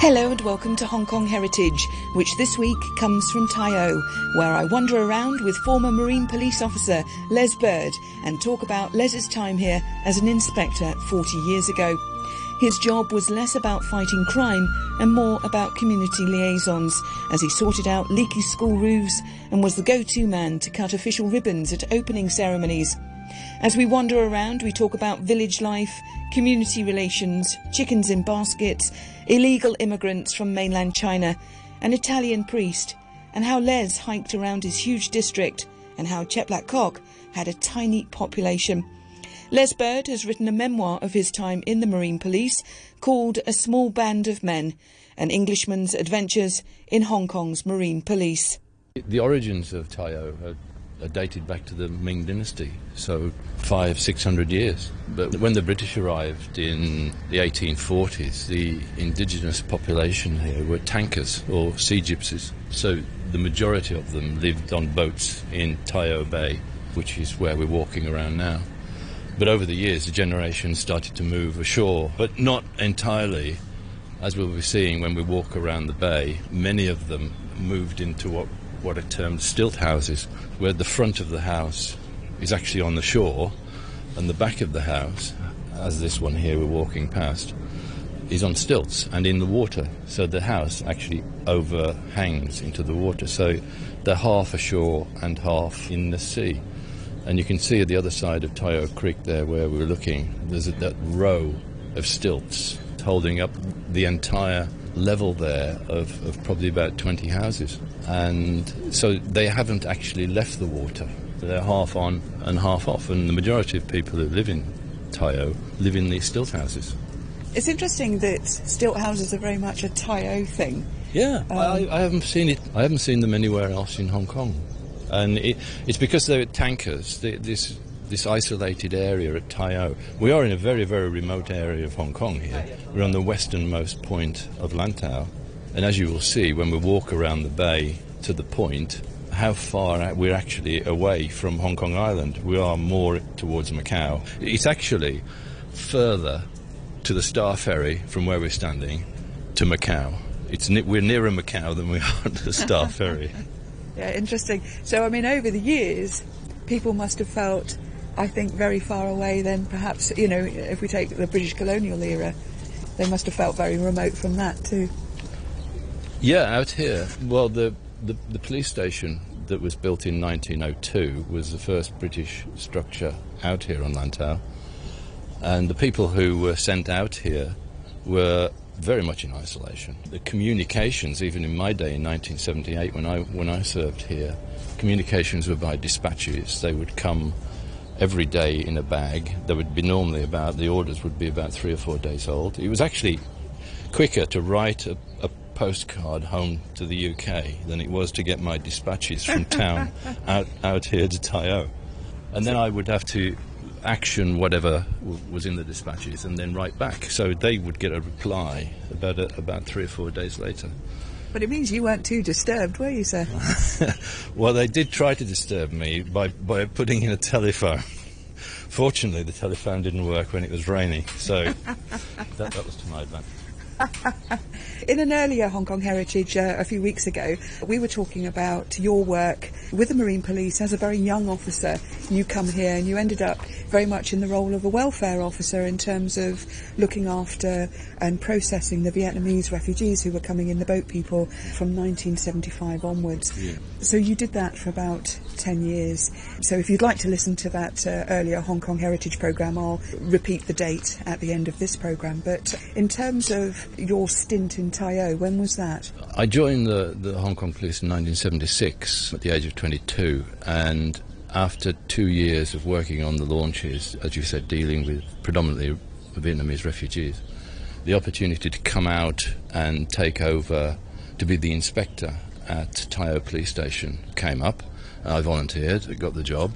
Hello and welcome to Hong Kong Heritage, which this week comes from Tai O, where I wander around with former Marine Police officer Les Bird and talk about Les's time here as an inspector 40 years ago. His job was less about fighting crime and more about community liaisons as he sorted out leaky school roofs and was the go-to man to cut official ribbons at opening ceremonies. As we wander around, we talk about village life, community relations, chickens in baskets, illegal immigrants from mainland China, an Italian priest, and how Les hiked around his huge district, and how Chek Lap Kok had a tiny population. Les Bird has written a memoir of his time in the Marine Police called A Small Band of Men, an Englishman's adventures in Hong Kong's Marine Police. The origins of Tai O are dated back to the Ming Dynasty, so five, six hundred years. But when the British arrived in the 1840s, the indigenous population here were Tankas or sea gypsies. So the majority of them lived on boats in Tai O Bay, which is where we're walking around now. But over the years, the generation started to move ashore, but not entirely. As we'll be seeing when we walk around the bay, many of them moved into what what are termed stilt houses, where the front of the house is actually on the shore and the back of the house, as this one here we're walking past, is on stilts and in the water. So the house actually overhangs into the water. So they're half ashore and half in the sea. And you can see at the other side of Tai O Creek there where we're looking, there's that row of stilts holding up the entire level there of, of probably about 20 houses. And so they haven't actually left the water. They're half on and half off. And the majority of people who live in Tai O live in these stilt houses. It's interesting that stilt houses are very much a Tai O thing. Yeah, um, I, I, haven't seen it. I haven't seen them anywhere else in Hong Kong, and it, it's because they're Tankas. They, this this isolated area at Tai O. We are in a very, very remote area of Hong Kong here. We're on the westernmost point of Lantau. And as you will see when we walk around the bay to the point, how far we're actually away from Hong Kong Island. We are more towards Macau. It's actually further to the Star Ferry from where we're standing to Macau. It's we're nearer Macau than we are to the Star Ferry. Yeah, interesting. So, I mean, over the years, people must have felt I think, very far away then perhaps, you know, if we take the British colonial era, they must have felt very remote from that too. Yeah, out here. Well, the, the, the police station that was built in 1902 was the first British structure out here on Lantau. And the people who were sent out here were very much in isolation. The communications, even in my day in 1978 when I, when I served here, communications were by dispatches. They would come every day in a bag. There would be normally about, the orders would be about three or four days old. It was actually quicker to write a, a postcard home to the UK than it was to get my dispatches from town out, out here to Tai O. And then I would have to action whatever w- was in the dispatches and then write back. So they would get a reply about, a, about three or four days later. But it means you weren't too disturbed, were you, sir? well, they did try to disturb me by, by putting in a telephone. Fortunately, the telephone didn't work when it was raining, so that, that was to my advantage. In an earlier Hong Kong Heritage uh, a few weeks ago, we were talking about your work with the Marine Police as a very young officer. You come here and you ended up very much in the role of a welfare officer in terms of looking after and processing the Vietnamese refugees who were coming in, the boat people, from 1975 onwards. Yeah. So you did that for about 10 years. So if you'd like to listen to that uh, earlier Hong Kong Heritage programme, I'll repeat the date at the end of this programme. But in terms of your stint in Tai O, when was that? I joined the, the Hong Kong Police in 1976 at the age of 22, and after two years of working on the launches, as you said, dealing with predominantly Vietnamese refugees, the opportunity to come out and take over to be the inspector at Tai O Police Station came up. I volunteered, got the job,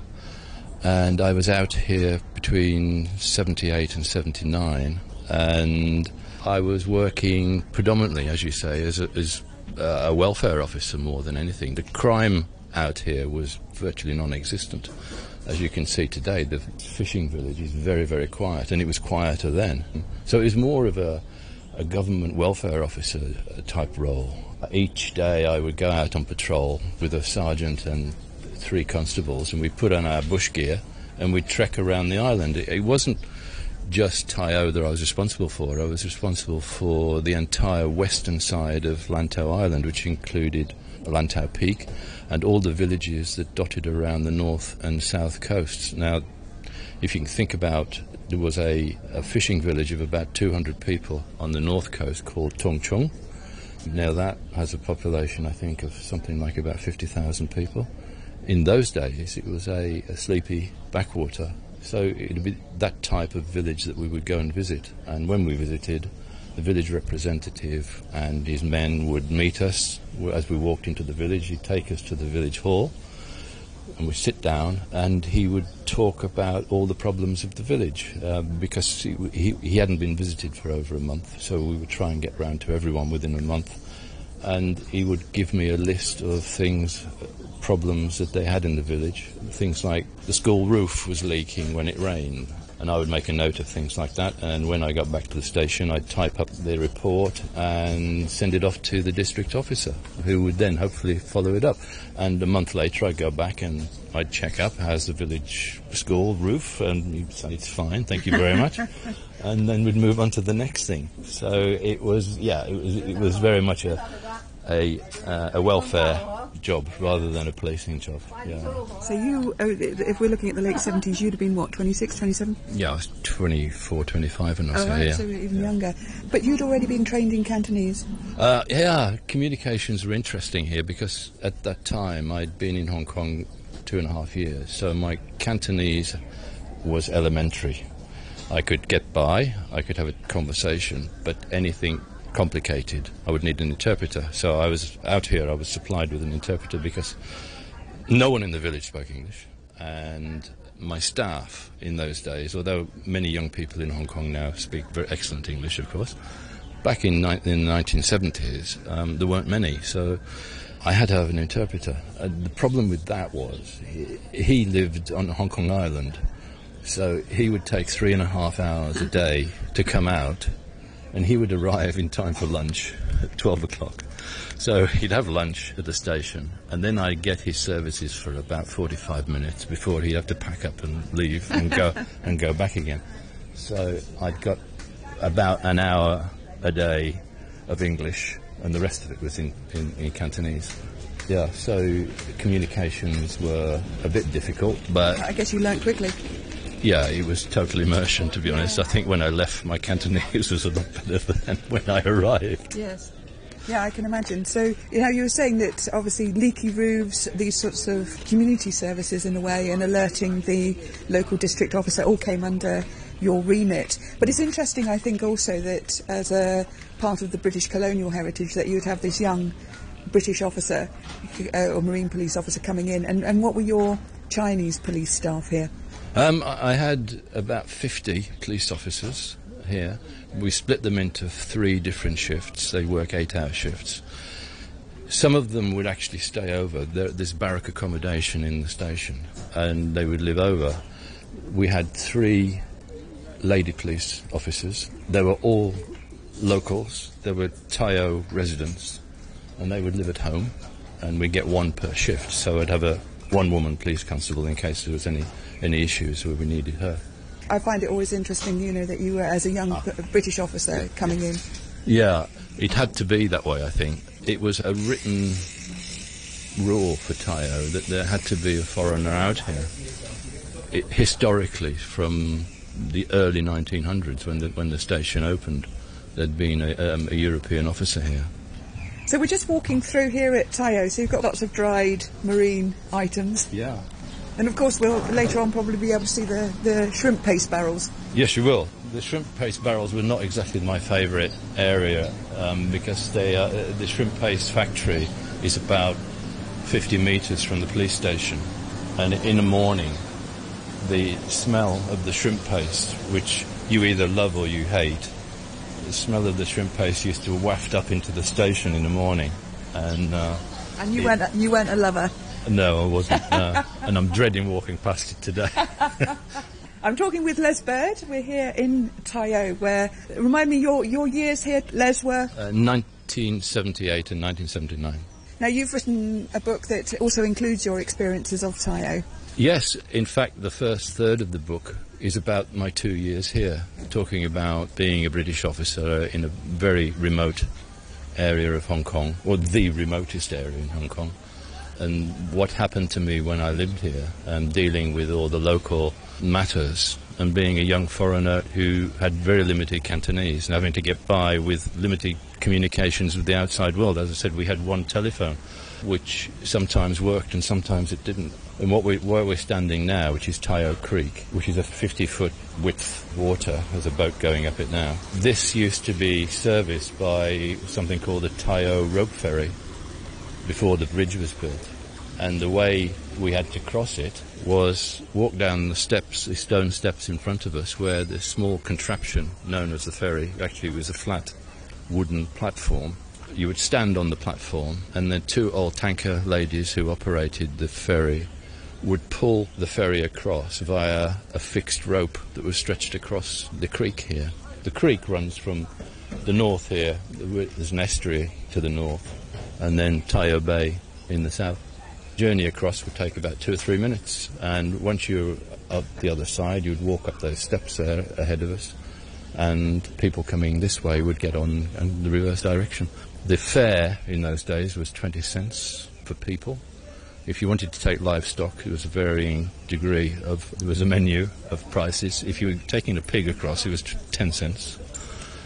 and I was out here between 78 and 79, and I was working predominantly, as you say, as a, as uh, a welfare officer more than anything. The crime out here was virtually non existent. As you can see today, the fishing village is very, very quiet, and it was quieter then. So it was more of a, a government welfare officer uh, type role. Each day I would go out on patrol with a sergeant and three constables, and we put on our bush gear and we'd trek around the island. It, it wasn't just Tai O that I was responsible for. I was responsible for the entire western side of Lantau Island, which included Lantau Peak and all the villages that dotted around the north and south coasts. Now, if you can think about there was a, a fishing village of about 200 people on the north coast called Tung Chung. Now that has a population, I think, of something like about 50,000 people. In those days, it was a, a sleepy backwater, so it would be that type of village that we would go and visit. And when we visited, the village representative and his men would meet us as we walked into the village. He'd take us to the village hall and we sit down, and he would talk about all the problems of the village um, because he, he, he, hadn't been visited for over a month, so we would try and get round to everyone within a month. And he would give me a list of things, problems that they had in the village, things like the school roof was leaking when it rained, and I would make a note of things like that. And when I got back to the station, I'd type up the report and send it off to the district officer, who would then hopefully follow it up. And a month later, I'd go back and I'd check up how's the village school roof, and he'd say it's fine, thank you very much. and then we'd move on to the next thing. So it was, yeah, it was, it was very much a a, uh, a welfare job rather than a policing job. Yeah. So you, oh, if we're looking at the late 70s, you'd have been what, 26, 27? Yeah, I was 24, 25 and I was oh, right, so even yeah. younger. But you'd already been trained in Cantonese? Uh, yeah, communications were interesting here because at that time I'd been in Hong Kong two and a half years, so my Cantonese was elementary. I could get by, I could have a conversation, but anything complicated. I would need an interpreter. So I was out here, I was supplied with an interpreter because no one in the village spoke English. And my staff in those days, although many young people in Hong Kong now speak very excellent English, of course, back in, ni- in the 1970s, um, there weren't many. So I had to have an interpreter. Uh, the problem with that was he, he lived on Hong Kong Island. So he would take three and a half hours a day to come out and he would arrive in time for lunch at 12 o'clock. So he'd have lunch at the station, and then I'd get his services for about 45 minutes before he'd have to pack up and leave and go and go back again. So I'd got about an hour a day of English, and the rest of it was in, in, in Cantonese. Yeah, so communications were a bit difficult, but I guess you learnt quickly. Yeah, it was total immersion, to be honest. I think when I left, my Cantonese was a lot better than when I arrived. Yes. Yeah, I can imagine. So, you know, you were saying that obviously leaky roofs, these sorts of community services in a way, and alerting the local district officer all came under your remit. But it's interesting, I think, also that as a part of the British colonial heritage, that you'd have this young British officer uh, or Marine police officer coming in. And, and what were your Chinese police staff here? Um, I had about 50 police officers here. We split them into three different shifts. They work eight hour shifts. Some of them would actually stay over. There, there's barrack accommodation in the station, and they would live over. We had three lady police officers. They were all locals. They were Tai O residents, and they would live at home, and we'd get one per shift. So I'd have a one woman police constable in case there was any any issues where we needed her. I find it always interesting, you know, that you were as a young ah. British officer coming in. Yeah, it had to be that way. I think it was a written rule for Tai O that there had to be a foreigner out here. It, historically, from the early 1900s, when the when the station opened, there'd been a, um, a European officer here. So we're just walking through here at Tai O. So you've got lots of dried marine items. Yeah. And of course, we'll later on probably be able to see the, the shrimp paste barrels. Yes, you will. The shrimp paste barrels were not exactly my favourite area um, because they are, uh, the shrimp paste factory is about 50 metres from the police station. And in the morning, the smell of the shrimp paste, which you either love or you hate, the smell of the shrimp paste used to waft up into the station in the morning. And, uh, and you, it, weren't, you weren't a lover? No, I wasn't. No. and I'm dreading walking past it today. I'm talking with Les Bird. We're here in Tai O, where, remind me your, your years here, Les, were? Uh, 1978 and 1979. Now, you've written a book that also includes your experiences of Tai O. Yes, in fact, the first third of the book is about my two years here, talking about being a British officer in a very remote area of Hong Kong, or the remotest area in Hong Kong, and what happened to me when I lived here, and dealing with all the local matters, and being a young foreigner who had very limited Cantonese, and having to get by with limited communications with the outside world. As I said, we had one telephone, which sometimes worked and sometimes it didn't. And what we, where we're standing now, which is Tai O Creek, which is a 50 foot width water, there's a boat going up it now. This used to be serviced by something called the Tai O Rope Ferry before the bridge was built. And the way we had to cross it was walk down the steps, the stone steps in front of us, where the small contraption known as the ferry actually was a flat wooden platform. You would stand on the platform, and the two old Tanka ladies who operated the ferry would pull the ferry across via a fixed rope that was stretched across the creek here. The creek runs from the north here, there's an estuary to the north, and then Tai O Bay in the south. Journey across would take about two or three minutes, and once you're up the other side, you'd walk up those steps there ahead of us, and people coming this way would get on in the reverse direction. The fare in those days was 20 cents for people, if you wanted to take livestock, it was a varying degree of. There was a menu of prices. If you were taking a pig across, it was ten cents.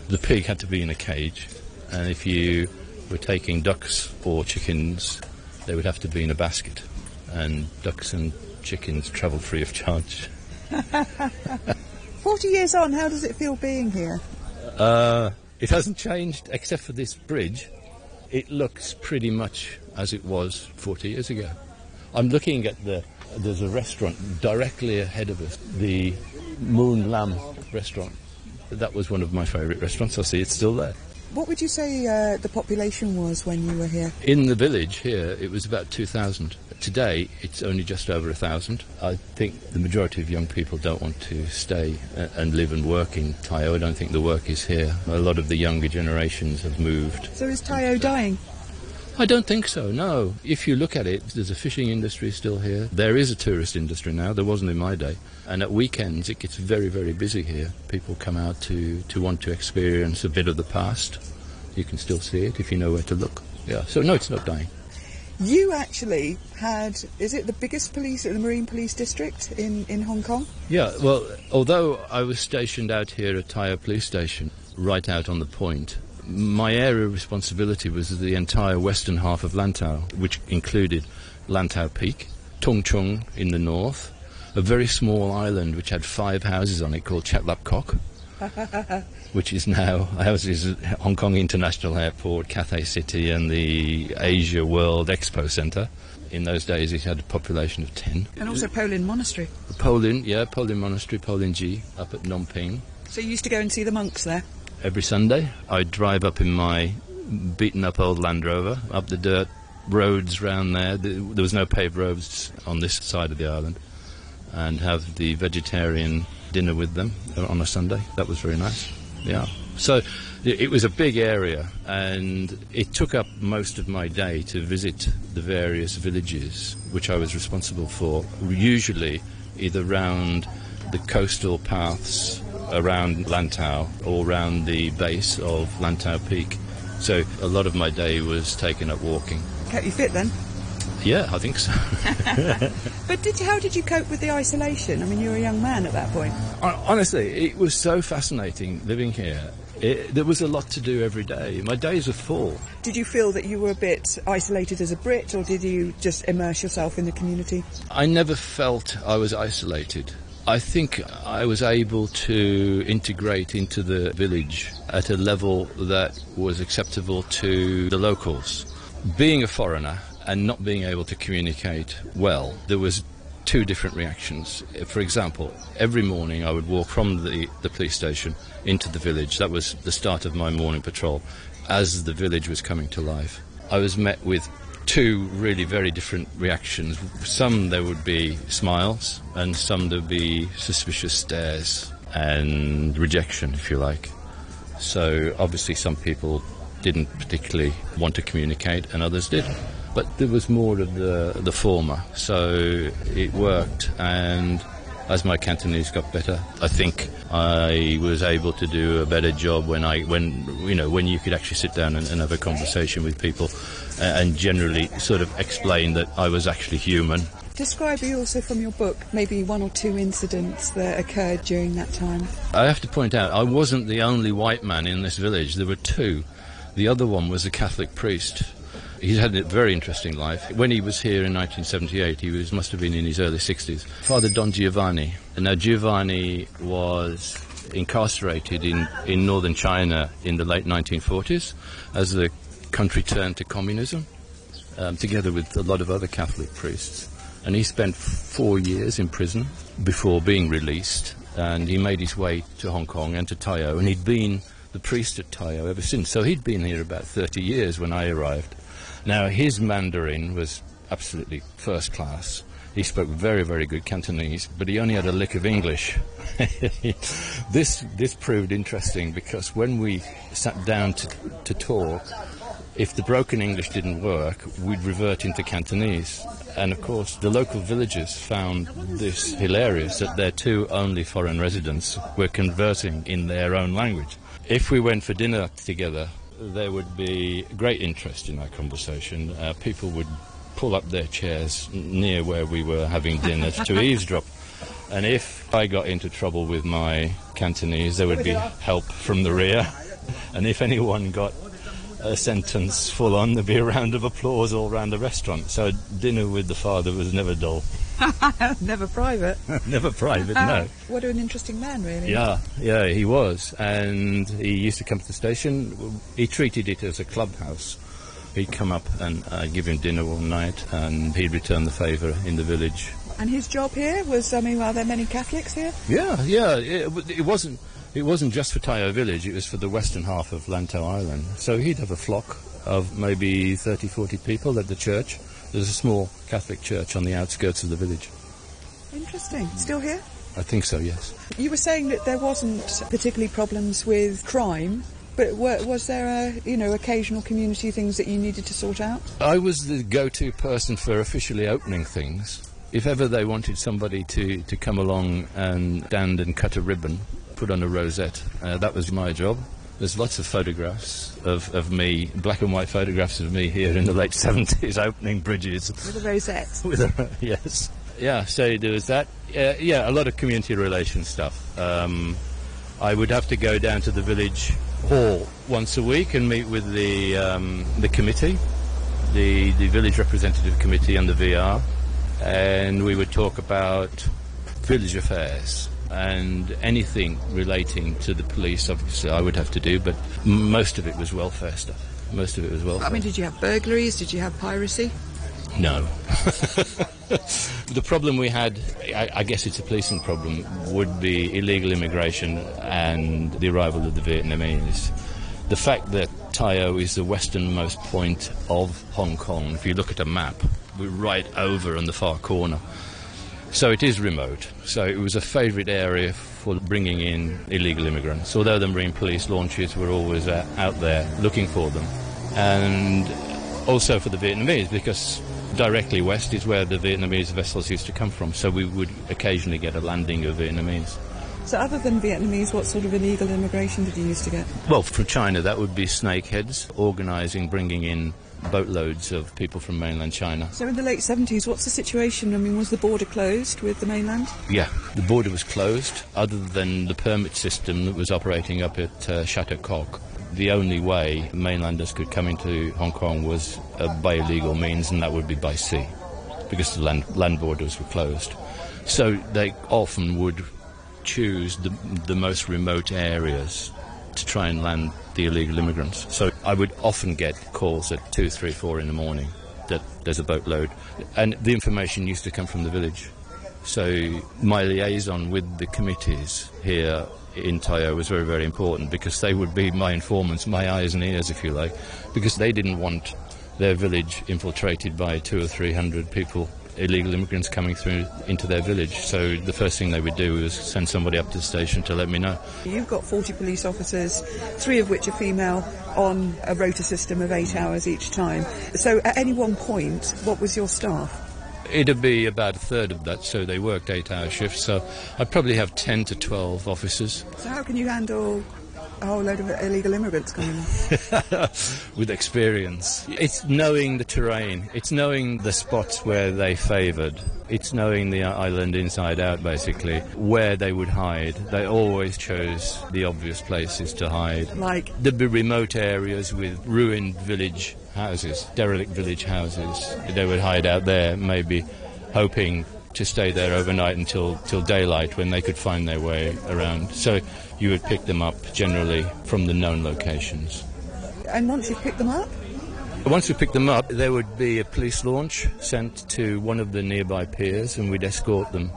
The pig had to be in a cage, and if you were taking ducks or chickens, they would have to be in a basket. And ducks and chickens travelled free of charge. Forty years on, how does it feel being here? Uh, it hasn't changed except for this bridge. It looks pretty much as it was 40 years ago. I'm looking at the, there's a restaurant directly ahead of us, the Moon Lamb restaurant. That was one of my favourite restaurants. I see it's still there. What would you say uh, the population was when you were here? In the village here, it was about 2,000. Today, it's only just over 1,000. I think the majority of young people don't want to stay uh, and live and work in Tai O. I don't think the work is here. A lot of the younger generations have moved. So is Tai O dying? I don't think so, no. If you look at it, there's a fishing industry still here. There is a tourist industry now. There wasn't in my day. And at weekends, it gets very, very busy here. People come out to, to want to experience a bit of the past. You can still see it if you know where to look. Yeah, so no, it's not dying. You actually had, is it the biggest police, the Marine Police District in, in Hong Kong? Yeah, well, although I was stationed out here at Tai O Police Station, right out on the point, my area of responsibility was the entire western half of Lantau, which included Lantau Peak, Tung Chung in the north, a very small island which had five houses on it called Chek Lap Kok, which is now houses Hong Kong International Airport, Cathay City, and the Asia World Expo Centre. In those days, it had a population of 10. And also Po Lin Monastery. Po Lin, yeah, Po Lin Monastery, Po Lin Ji, up at Ngong Ping. So you used to go and see the monks there? Every Sunday. I'd drive up in my beaten up old Land Rover up the dirt roads round there. There was no paved roads on this side of the island, and have the vegetarian dinner with them on a Sunday. That was very nice. Yeah. So it was a big area, and it took up most of my day to visit the various villages which I was responsible for. Usually, either round the coastal paths around Lantau or around the base of Lantau Peak. So a lot of my day was taken up walking. Kept you fit then? Yeah, I think so. but did you, how did you cope with the isolation? I mean, you were a young man at that point. Honestly, it was so fascinating living here. It, there was a lot to do every day. My days were full. Did you feel that you were a bit isolated as a Brit, or did you just immerse yourself in the community? I never felt I was isolated. I think I was able to integrate into the village at a level that was acceptable to the locals. Being a foreigner and not being able to communicate well, there was two different reactions. For example, every morning I would walk from the, the police station into the village. That was the start of my morning patrol as the village was coming to life. I was met with two really very different reactions. Some there would be smiles, and some there would be suspicious stares and rejection, if you like. So obviously, some people didn't particularly want to communicate, and others did. But there was more of the the former, so it worked. And as my Cantonese got better, I think I was able to do a better job when I when you know when you could actually sit down and, and have a conversation with people, uh, and generally sort of explain that I was actually human. Describe also from your book maybe one or two incidents that occurred during that time. I have to point out I wasn't the only white man in this village. There were two. The other one was a Catholic priest. He's had a very interesting life. When he was here in 1978, he was must have been in his early 60s. Father Don Giovanni. Now Giovanni was incarcerated in, in northern China in the late 1940s as the country turned to communism, um, together with a lot of other Catholic priests. And he spent four years in prison before being released. And he made his way to Hong Kong and to Tai O. And he'd been the priest at Tai O ever since. So he'd been here about 30 years when I arrived. Now, his Mandarin was absolutely first class. He spoke very, very good Cantonese, but he only had a lick of English. this, this proved interesting because when we sat down to, to talk, if the broken English didn't work, we'd revert into Cantonese. And of course, the local villagers found this hilarious that their two only foreign residents were conversing in their own language. If we went for dinner together, there would be great interest in our conversation. Uh, people would pull up their chairs near where we were having dinner to eavesdrop. And if I got into trouble with my Cantonese, there would be help from the rear. And if anyone got a sentence full on, there'd be a round of applause all round the restaurant. So dinner with the father was never dull. Never private. never private, no. What an interesting man, really. Yeah, yeah, he was. And he used to come to the station. He treated it as a clubhouse. He'd come up and I'd give him dinner one night and he'd return the favour in the village. And his job here was, I mean, are there many Catholics here? Yeah, yeah. It, it wasn't. It wasn't just for Tai O village, it was for the western half of Lantau Island. So he'd have a flock of maybe 30, 40 people at the church. There's a small Catholic church on the outskirts of the village. Interesting. Still here? I think so, yes. You were saying that there wasn't particularly problems with crime, but was there, a, you know, occasional community things that you needed to sort out? I was the go-to person for officially opening things. If ever they wanted somebody to, to come along and stand and cut a ribbon, put on a rosette, uh, that was my job. There's lots of photographs of, of me, black and white photographs of me here in the late 70s opening bridges. With a rosette? With a, yes. Yeah, so there was that. Uh, yeah, a lot of community relations stuff. Um, I would have to go down to the village hall once a week and meet with the, um, the committee, the, the village representative committee and the VR, and we would talk about village affairs and anything relating to the police, obviously, I would have to do, but most of it was welfare stuff. Most of it was welfare. I mean, did you have burglaries? Did you have piracy? No. the problem we had, I, I, guess it's a policing problem, would be illegal immigration and the arrival of the Vietnamese. The fact that Tai O is the westernmost point of Hong Kong, if you look at a map, we're right over on the far corner. So it is remote. So it was a favourite area for bringing in illegal immigrants, although the Marine Police launches were always uh, out there looking for them. And also for the Vietnamese, because directly west is where the Vietnamese vessels used to come from, so we would occasionally get a landing of Vietnamese. So, other than Vietnamese, what sort of illegal immigration did you used to get? Well, from China, that would be snakeheads organising, bringing in boatloads of people from mainland China. So, in the late 70s, what's the situation? I mean, was the border closed with the mainland? Yeah, the border was closed, other than the permit system that was operating up at uh, the only way mainlanders could come into Hong Kong was uh, by illegal means, and that would be by sea, because the land, land borders were closed. So they often would choose the, the most remote areas to try and land the illegal immigrants. So I would often get calls at 2, 3, 4 in the morning that there's a boatload. And the information used to come from the village. So my liaison with the committees here in Tai O was very, very important because they would be my informants, my eyes and ears, if you like, because they didn't want their village infiltrated by two or three hundred people illegal immigrants coming through into their village. So the first thing they would do was send somebody up to the station to let me know. You've got 40 police officers, three of which are female, on a rota system of eight hours each time. So at any one point, what was your staff? It'd be about a third of that, so they worked eight hour shifts. So I'd probably have 10 to 12 officers. So, how can you handle a whole load of illegal immigrants coming in? with experience. It's knowing the terrain, it's knowing the spots where they favoured, it's knowing the island inside out, basically, where they would hide. They always chose the obvious places to hide. Like? There'd be remote areas with ruined village houses, derelict village houses. They would hide out there, maybe hoping to stay there overnight until till daylight when they could find their way around. So you would pick them up generally from the known locations. And once you've picked them up? Once we picked them up, there would be a police launch sent to one of the nearby piers, and we'd escort them,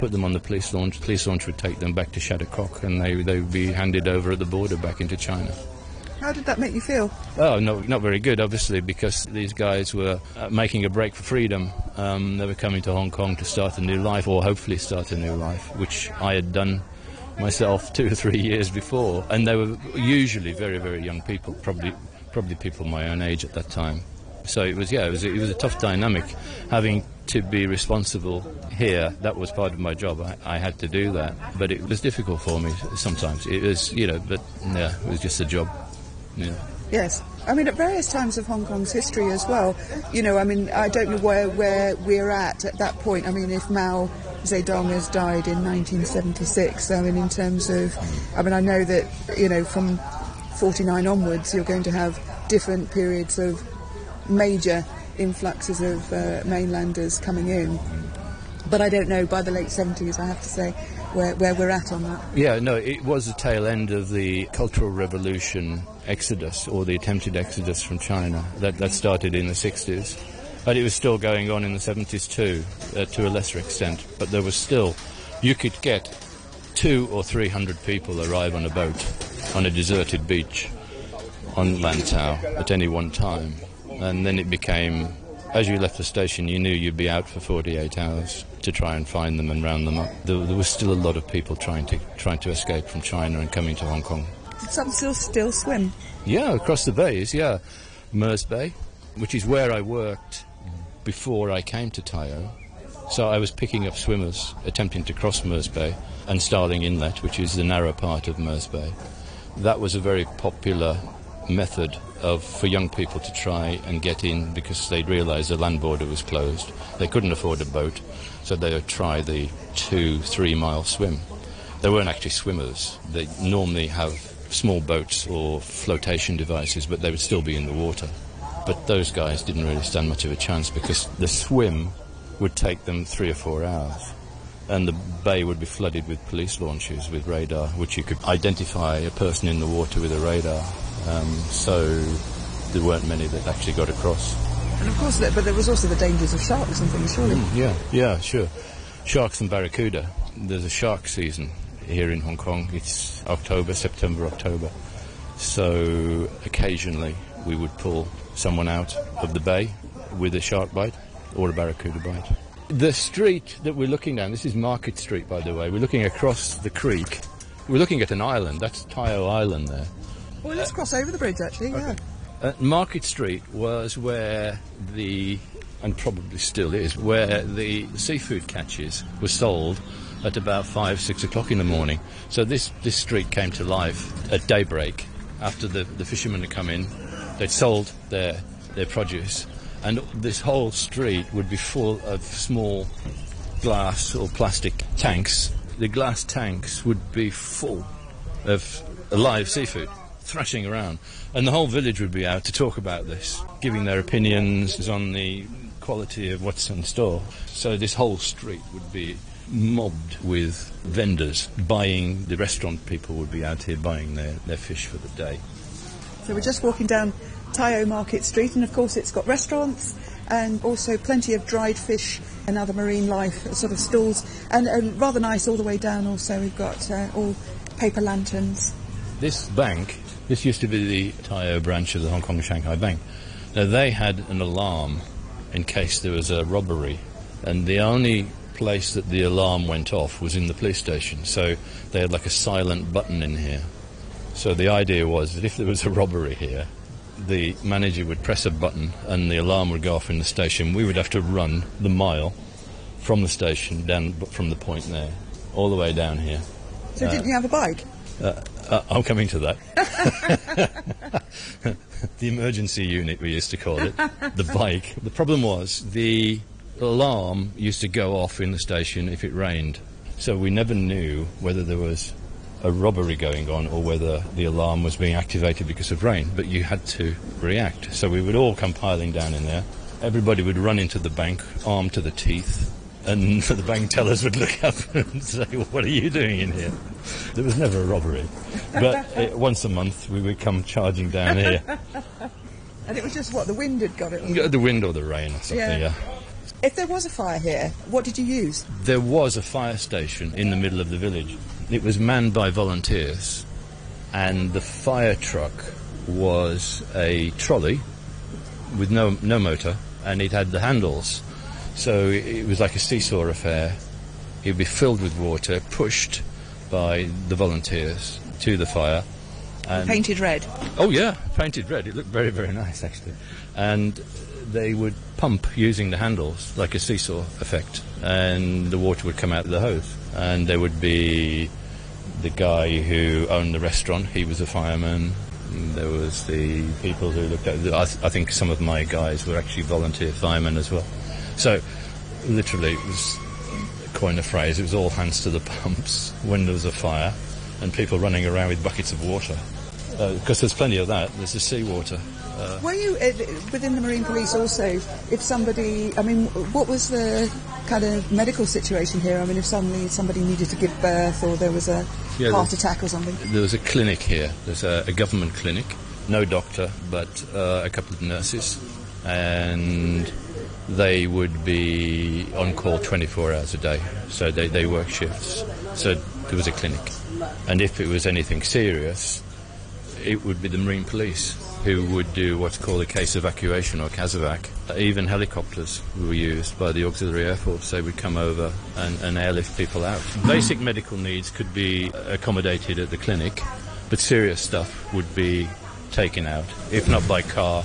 put them on the police launch. The police launch would take them back to Shadcock, and they, they would be handed over at the border back into China. How did that make you feel? Oh, no, not very good, obviously, because these guys were uh, making a break for freedom. Um, they were coming to Hong Kong to start a new life, or hopefully start a new life, which I had done myself two or three years before, and they were usually very, very young people, probably probably people my own age at that time. So it was, yeah, it was, it was a tough dynamic, having to be responsible here. That was part of my job. I, I, had to do that, but it was difficult for me sometimes. It was, you know, but yeah, it was just a job. Yeah. Yes. I mean, at various times of Hong Kong's history as well, you know, I mean, I don't know where, where we're at at that point. I mean, if Mao Zedong has died in 1976. I mean, in terms of, I mean, I know that, you know, from 49 onwards, you're going to have different periods of major influxes of uh, mainlanders coming in. But I don't know, by the late 70s, I have to say, where, where we're at on that. Yeah, no, it was the tail end of the Cultural Revolution exodus, or the attempted exodus from China. That, that started in the 60s. But it was still going on in the 70s too, uh, to a lesser extent. But there was still, you could get two or three hundred people arrive on a boat on a deserted beach on Lantau at any one time. And then it became, as you left the station, you knew you'd be out for 48 hours to try and find them and round them up. There, there was still a lot of people trying to trying to escape from China and coming to Hong Kong. Did some still still swim? Yeah, across the bays. Yeah, Mirs Bay, which is where I worked before I came to Tai O. So I was picking up swimmers attempting to cross Mirs Bay and Starling Inlet, which is the narrow part of Mirs Bay. That was a very popular method of for young people to try and get in because they'd realised the land border was closed. They couldn't afford a boat, so they would try the two, three mile swim. They weren't actually swimmers. They normally have small boats or flotation devices, but they would still be in the water. But those guys didn't really stand much of a chance because the swim would take them three or four hours. And the bay would be flooded with police launches with radar, which you could identify a person in the water with a radar. Um, so there weren't many that actually got across. And of course, but there was also the dangers of sharks and things, surely. Mm, yeah, yeah, sure. Sharks and barracuda. There's a shark season here in Hong Kong. It's October, September, October. So occasionally we would pull someone out of the bay with a shark bite or a barracuda bite. The street that we're looking down, this is Market Street, by the way. We're looking across the creek. We're looking at an island. That's Tai O Island there. Well, let's uh, cross over the bridge, actually, okay. yeah. Uh, Market Street was where the, and probably still is, where the seafood catches were sold at about five, six o'clock in the morning. So this, this street came to life at daybreak after the, the fishermen had come in They'd sold their their produce, and this whole street would be full of small glass or plastic tanks. The glass tanks would be full of live seafood thrashing around, and the whole village would be out to talk about this, giving their opinions on the quality of what's in store. So this whole street would be mobbed with vendors buying, the restaurant people would be out here buying their, their fish for the day. So we're just walking down Tai O Market Street, and of course it's got restaurants and also plenty of dried fish and other marine life sort of stalls, and, and rather nice all the way down. Also, we've got uh, all paper lanterns. This bank, this used to be the Tai O branch of the Hong Kong Shanghai Bank. Now, they had an alarm in case there was a robbery, and the only place that the alarm went off was in the police station. So they had like a silent button in here. So the idea was that if there was a robbery here, the manager would press a button and the alarm would go off in the station. We would have to run the mile from the station down from the point there, all the way down here. So didn't you have a bike? Uh, uh, I'm coming to that. the emergency unit, we used to call it, the bike. The problem was the alarm used to go off in the station if it rained. So we never knew whether there was a robbery going on or whether the alarm was being activated because of rain. But you had to react. So we would all come piling down in there. Everybody would run into the bank, armed to the teeth. And the bank tellers would look up and say, What are you doing in here? There was never a robbery. But it, once a month we would come charging down here. And it was just what the wind had got it. The wind or the rain or something, Yeah. yeah. If there was a fire here, what did you use? There was a fire station in the middle of the village. It was manned by volunteers, and the fire truck was a trolley with no no motor, and it had the handles. So it was like a seesaw affair. It would be filled with water, pushed by the volunteers to the fire. And Painted red. Oh yeah, painted red. It looked very very nice actually, and they would pump using the handles like a seesaw effect, and the water would come out of the hose. And there would be the guy who owned the restaurant. He was a fireman. There was the people who looked at. I, th- I think some of my guys were actually volunteer firemen as well. So literally, it was coin a phrase. It was all hands to the pumps when there was a fire, and people running around with buckets of water. Because there's plenty of that. There's the seawater. Uh, Were you uh, within the Marine Police also? If somebody, I mean, what was the kind of medical situation here? I mean, if suddenly somebody needed to give birth or there was a Yeah, heart the- attack or something. there was a clinic here. There's a, a government clinic. No doctor, but uh, a couple of nurses. And they would be on call 24 hours a day. So they, they work shifts. So there was a clinic. And if it was anything serious, it would be the Marine Police who would do what's called a case evacuation or CASEVAC. Even helicopters were used by the Auxiliary Air Force. They would come over and, and airlift people out. Basic medical needs could be accommodated at the clinic, but serious stuff would be taken out, if not by car,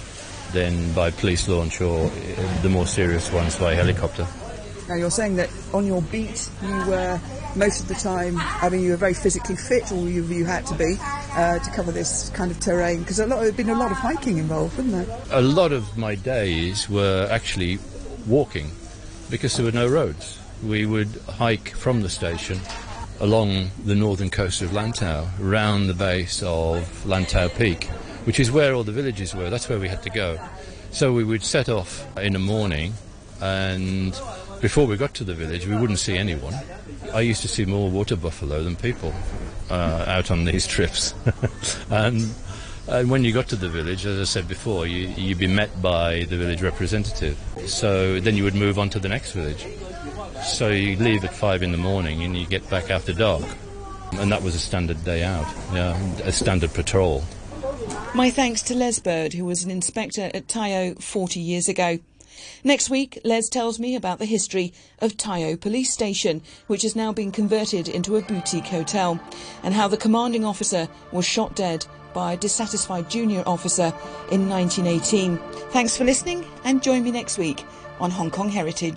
then by police launch or uh, the more serious ones by helicopter. Now you're saying that on your beat you were most of the time. I mean, you were very physically fit, or you, you had to be uh, to cover this kind of terrain because lot there'd been a lot of hiking involved, wouldn't there? a lot of my days were actually walking because there were no roads. We would hike from the station along the northern coast of Lantau, round the base of Lantau Peak, which is where all the villages were. That's where we had to go. So we would set off in the morning, and before we got to the village, we wouldn't see anyone. I used to see more water buffalo than people uh, out on these trips. and and when you got to the village, as I said before, you, you'd be met by the village representative. So then you would move on to the next village. So you leave at five in the morning and you get back after dark. And that was a standard day out, yeah, a standard patrol. My thanks to Les Bird, who was an inspector at Tai O 40 years ago. Next week, Les tells me about the history of Tai O Police Station, which has now been converted into a boutique hotel, and how the commanding officer was shot dead by a dissatisfied junior officer in 1918. Thanks for listening, and join me next week on Hong Kong Heritage.